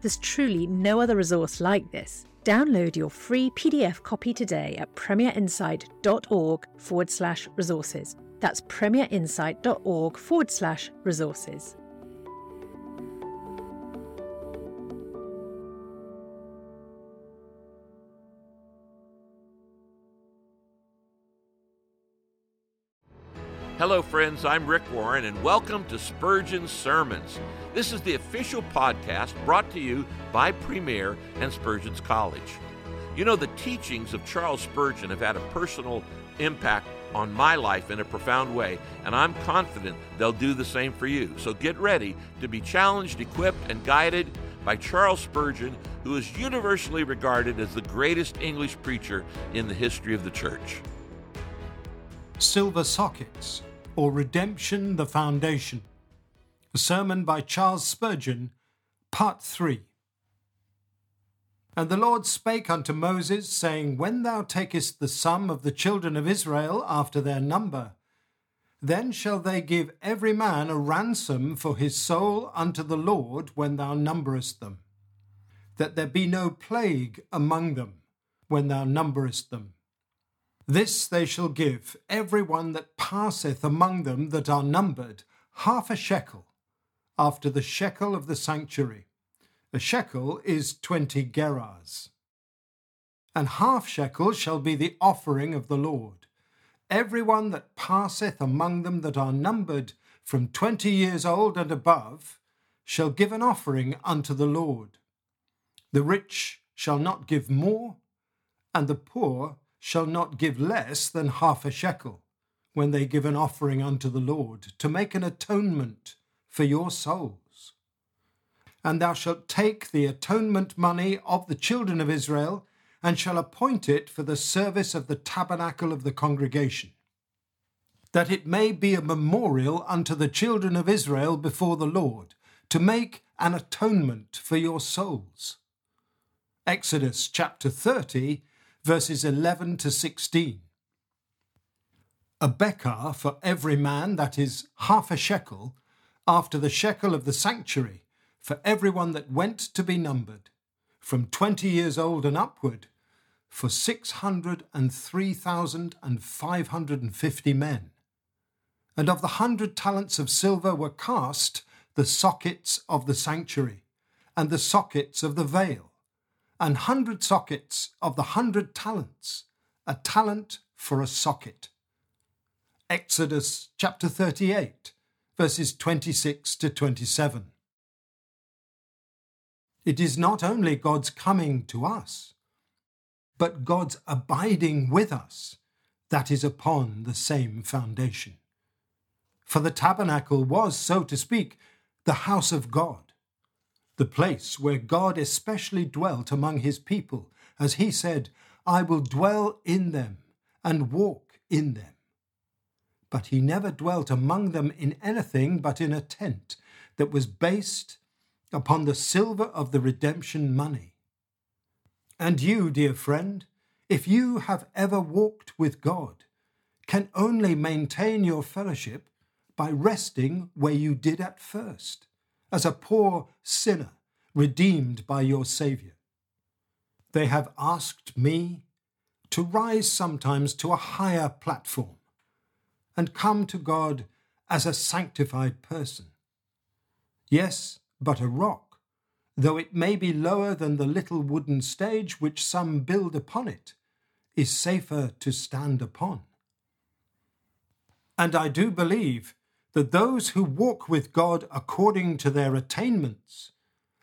There's truly no other resource like this. Download your free PDF copy today at premierinsight.org forward slash resources. That's premierinsight.org forward slash resources. Hello, friends. I'm Rick Warren, and welcome to Spurgeon Sermons. This is the official podcast brought to you by Premier and Spurgeon's College. You know, the teachings of Charles Spurgeon have had a personal impact on my life in a profound way, and I'm confident they'll do the same for you. So get ready to be challenged, equipped, and guided by Charles Spurgeon, who is universally regarded as the greatest English preacher in the history of the church. Silver Sockets, or Redemption the Foundation. A sermon by Charles Spurgeon, Part 3. And the Lord spake unto Moses, saying, When thou takest the sum of the children of Israel after their number, then shall they give every man a ransom for his soul unto the Lord when thou numberest them, that there be no plague among them when thou numberest them. This they shall give every one that passeth among them that are numbered half a shekel, after the shekel of the sanctuary. A shekel is twenty gerahs. And half shekel shall be the offering of the Lord. Every one that passeth among them that are numbered from twenty years old and above shall give an offering unto the Lord. The rich shall not give more, and the poor shall not give less than half a shekel when they give an offering unto the Lord to make an atonement for your souls. And thou shalt take the atonement money of the children of Israel and shall appoint it for the service of the tabernacle of the congregation, that it may be a memorial unto the children of Israel before the Lord, to make an atonement for your souls. Exodus chapter 30 verses 11 to 16. A bekah for every man, that is half a shekel, after the shekel of the sanctuary, for every one that went to be numbered, from twenty years old and upward, for six hundred and three thousand and five hundred and fifty men. And of the hundred talents of silver were cast the sockets of the sanctuary, and the sockets of the veil, and hundred sockets of the hundred talents, a talent for a socket. Exodus chapter 38, verses 26 to 27. It is not only God's coming to us, but God's abiding with us that is upon the same foundation. For the tabernacle was, so to speak, the house of God the place where God especially dwelt among his people, as he said, I will dwell in them and walk in them. But he never dwelt among them in anything but in a tent that was based upon the silver of the redemption money. And you, dear friend, if you have ever walked with God, can only maintain your fellowship by resting where you did at first as a poor sinner redeemed by your Saviour. They have asked me to rise sometimes to a higher platform and come to God as a sanctified person. Yes, but a rock, though it may be lower than the little wooden stage which some build upon it, is safer to stand upon. And I do believe that those who walk with God according to their attainments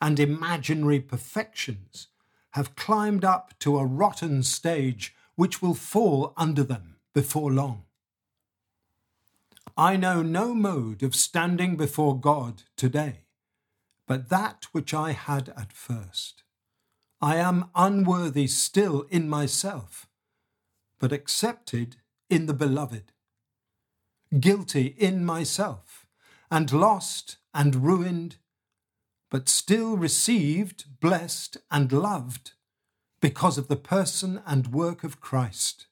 and imaginary perfections have climbed up to a rotten stage which will fall under them before long. I know no mode of standing before God today but that which I had at first. I am unworthy still in myself, but accepted in the beloved. Guilty in myself, and lost and ruined, but still received, blessed, and loved because of the person and work of Christ.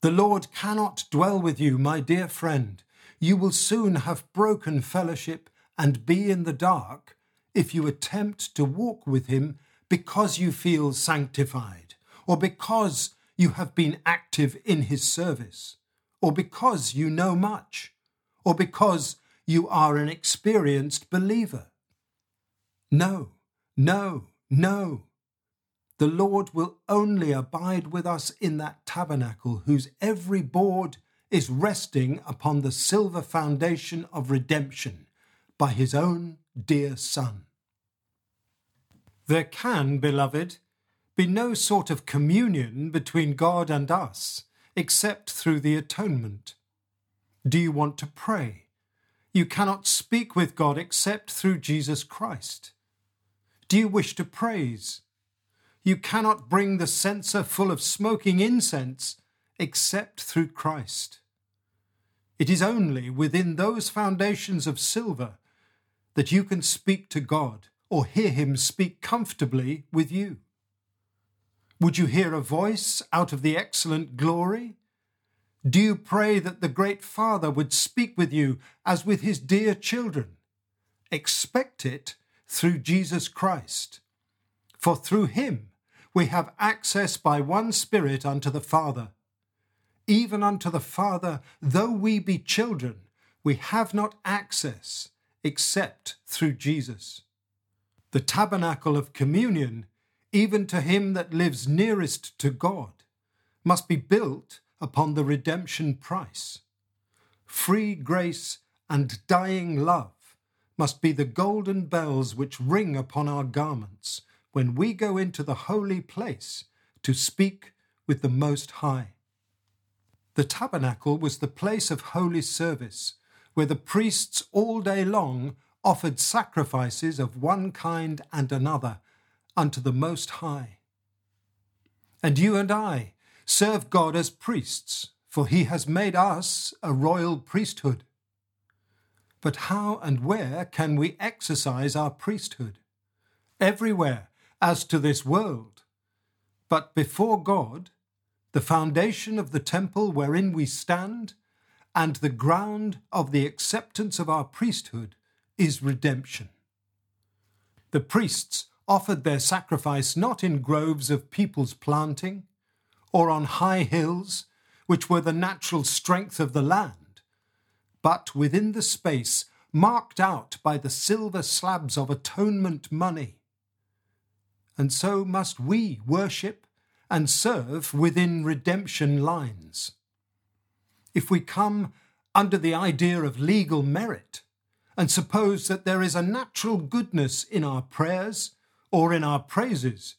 The Lord cannot dwell with you, my dear friend. You will soon have broken fellowship and be in the dark if you attempt to walk with Him because you feel sanctified, or because you have been active in His service, or because you know much, or because you are an experienced believer. No, no, no. The Lord will only abide with us in that tabernacle whose every board is resting upon the silver foundation of redemption by his own dear Son. There can, beloved, be no sort of communion between God and us except through the atonement. Do you want to pray? You cannot speak with God except through Jesus Christ. Do you wish to praise? You cannot bring the censer full of smoking incense except through Christ. It is only within those foundations of silver that you can speak to God or hear Him speak comfortably with you. Would you hear a voice out of the excellent glory? Do you pray that the great Father would speak with you as with His dear children? Expect it through Jesus Christ. For through Him we have access by one Spirit unto the Father. Even unto the Father, though we be children, we have not access except through Jesus. The tabernacle of communion, even to him that lives nearest to God, must be built upon the redemption price. Free grace and dying love must be the golden bells which ring upon our garments when we go into the holy place to speak with the Most High. The tabernacle was the place of holy service, where the priests all day long offered sacrifices of one kind and another unto the Most High. And you and I serve God as priests, for he has made us a royal priesthood. But how and where can we exercise our priesthood? Everywhere as to this world, but before God, the foundation of the temple wherein we stand, and the ground of the acceptance of our priesthood is redemption. The priests offered their sacrifice not in groves of people's planting, or on high hills, which were the natural strength of the land, but within the space marked out by the silver slabs of atonement money and so must we worship and serve within redemption lines. If we come under the idea of legal merit and suppose that there is a natural goodness in our prayers or in our praises,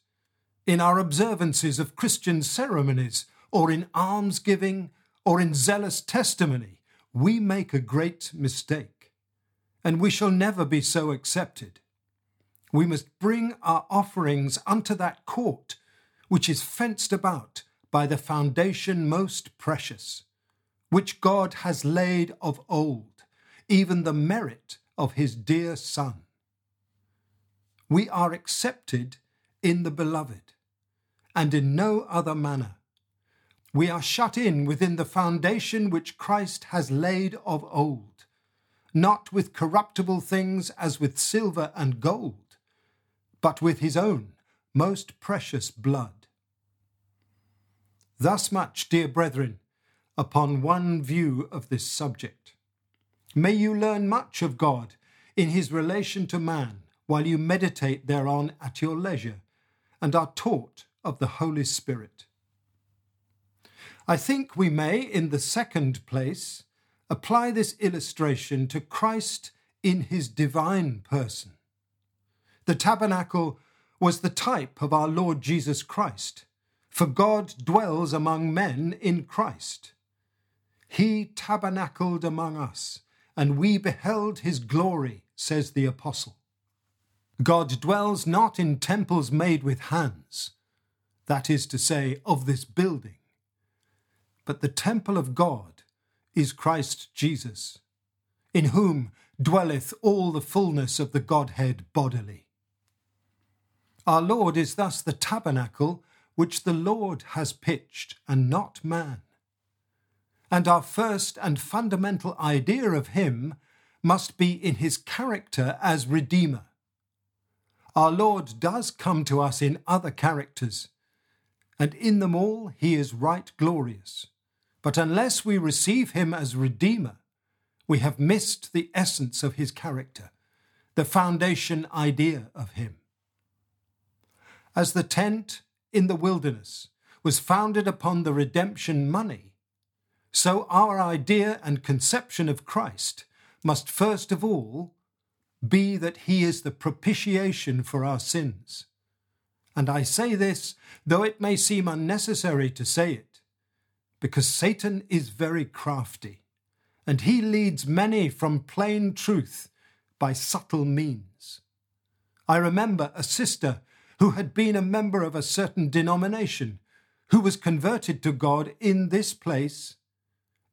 in our observances of Christian ceremonies, or in almsgiving, or in zealous testimony, we make a great mistake, and we shall never be so accepted we must bring our offerings unto that court which is fenced about by the foundation most precious, which God has laid of old, even the merit of his dear Son. We are accepted in the beloved, and in no other manner. We are shut in within the foundation which Christ has laid of old, not with corruptible things as with silver and gold but with his own most precious blood. Thus much, dear brethren, upon one view of this subject. May you learn much of God in his relation to man while you meditate thereon at your leisure and are taught of the Holy Spirit. I think we may, in the second place, apply this illustration to Christ in his divine person. The tabernacle was the type of our Lord Jesus Christ, for God dwells among men in Christ. He tabernacled among us, and we beheld his glory, says the Apostle. God dwells not in temples made with hands, that is to say, of this building, but the temple of God is Christ Jesus, in whom dwelleth all the fullness of the Godhead bodily. Our Lord is thus the tabernacle which the Lord has pitched, and not man. And our first and fundamental idea of him must be in his character as Redeemer our Lord does come to us in other characters, and in them all he is right glorious. But unless we receive him as Redeemer, we have missed the essence of his character, the foundation idea of him. As the tent in the wilderness was founded upon the redemption money, so our idea and conception of Christ must first of all be that he is the propitiation for our sins. And I say this, though it may seem unnecessary to say it, because Satan is very crafty, and he leads many from plain truth by subtle means. I remember a sister who had been a member of a certain denomination, who was converted to God in this place,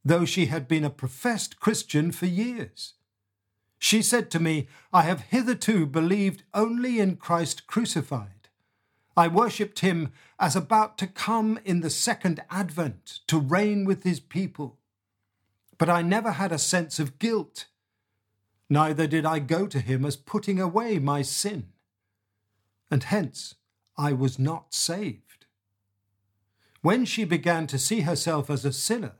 though she had been a professed Christian for years. She said to me, I have hitherto believed only in Christ crucified. I worshipped him as about to come in the second advent to reign with his people. But I never had a sense of guilt. Neither did I go to him as putting away my sin. And hence I was not saved. When she began to see herself as a sinner,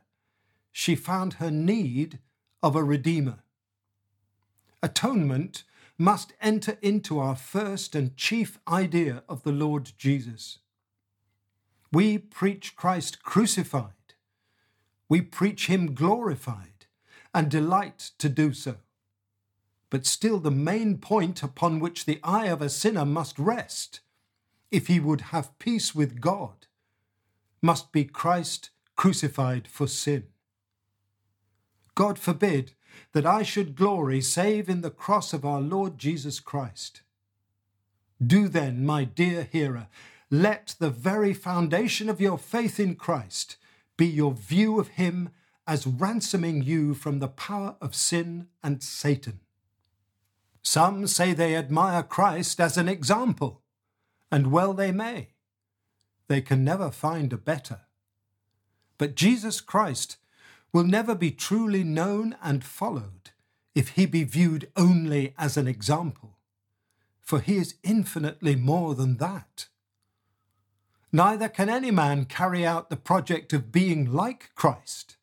she found her need of a Redeemer atonement must enter into our first and chief idea of the Lord Jesus. We preach Christ crucified. We preach him glorified and delight to do so. But still, the main point upon which the eye of a sinner must rest, if he would have peace with God, must be Christ crucified for sin. God forbid that I should glory save in the cross of our Lord Jesus Christ. Do then, my dear hearer, let the very foundation of your faith in Christ be your view of him as ransoming you from the power of sin and Satan. Some say they admire Christ as an example, and well they may. They can never find a better. But Jesus Christ will never be truly known and followed if he be viewed only as an example, for he is infinitely more than that. Neither can any man carry out the project of being like Christ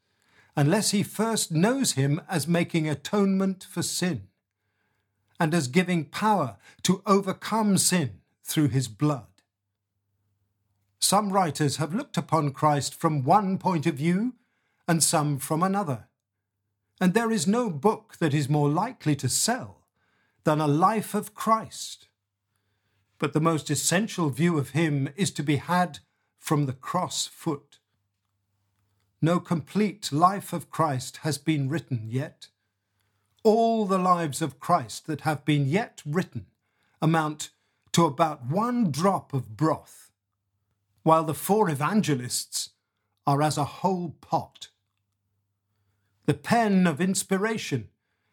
unless he first knows him as making atonement for sin and as giving power to overcome sin through his blood. Some writers have looked upon Christ from one point of view and some from another. And there is no book that is more likely to sell than a life of Christ. But the most essential view of him is to be had from the cross foot. No complete life of Christ has been written yet. All the lives of Christ that have been yet written amount to about one drop of broth, while the four evangelists are as a whole pot. The pen of inspiration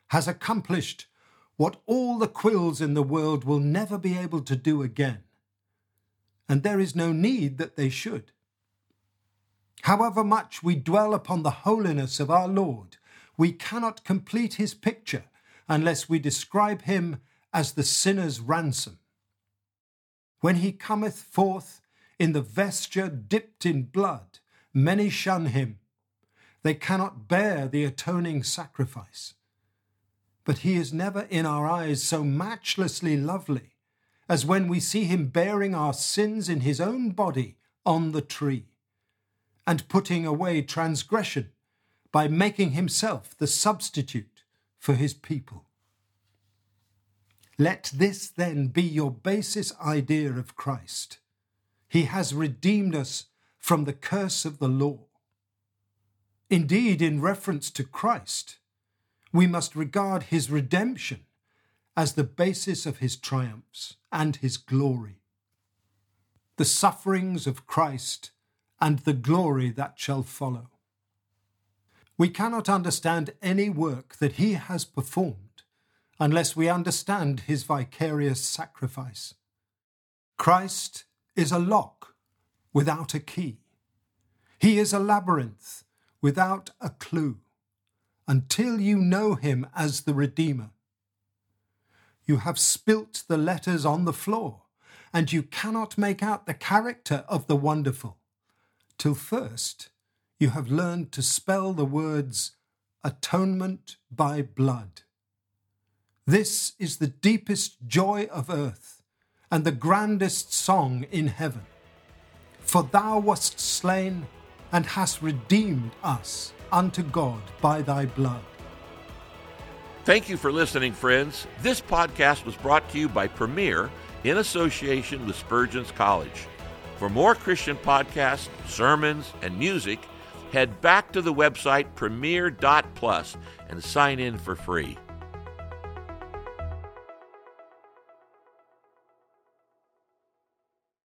has accomplished what all the quills in the world will never be able to do again. And there is no need that they should. However much we dwell upon the holiness of our Lord, we cannot complete his picture unless we describe him as the sinner's ransom. When he cometh forth in the vesture dipped in blood, many shun him they cannot bear the atoning sacrifice. But he is never in our eyes so matchlessly lovely as when we see him bearing our sins in his own body on the tree and putting away transgression by making himself the substitute for his people. Let this then be your basis idea of Christ. He has redeemed us from the curse of the law Indeed, in reference to Christ, we must regard his redemption as the basis of his triumphs and his glory. The sufferings of Christ and the glory that shall follow. We cannot understand any work that he has performed unless we understand his vicarious sacrifice. Christ is a lock without a key. He is a labyrinth without a clue until you know him as the Redeemer. You have spilt the letters on the floor, and you cannot make out the character of the wonderful, till first you have learned to spell the words atonement by blood. This is the deepest joy of earth and the grandest song in heaven. For thou wast slain and hast redeemed us unto God by thy blood. Thank you for listening, friends. This podcast was brought to you by Premier in association with Spurgeon's College. For more Christian podcasts, sermons, and music, head back to the website premier.plus and sign in for free.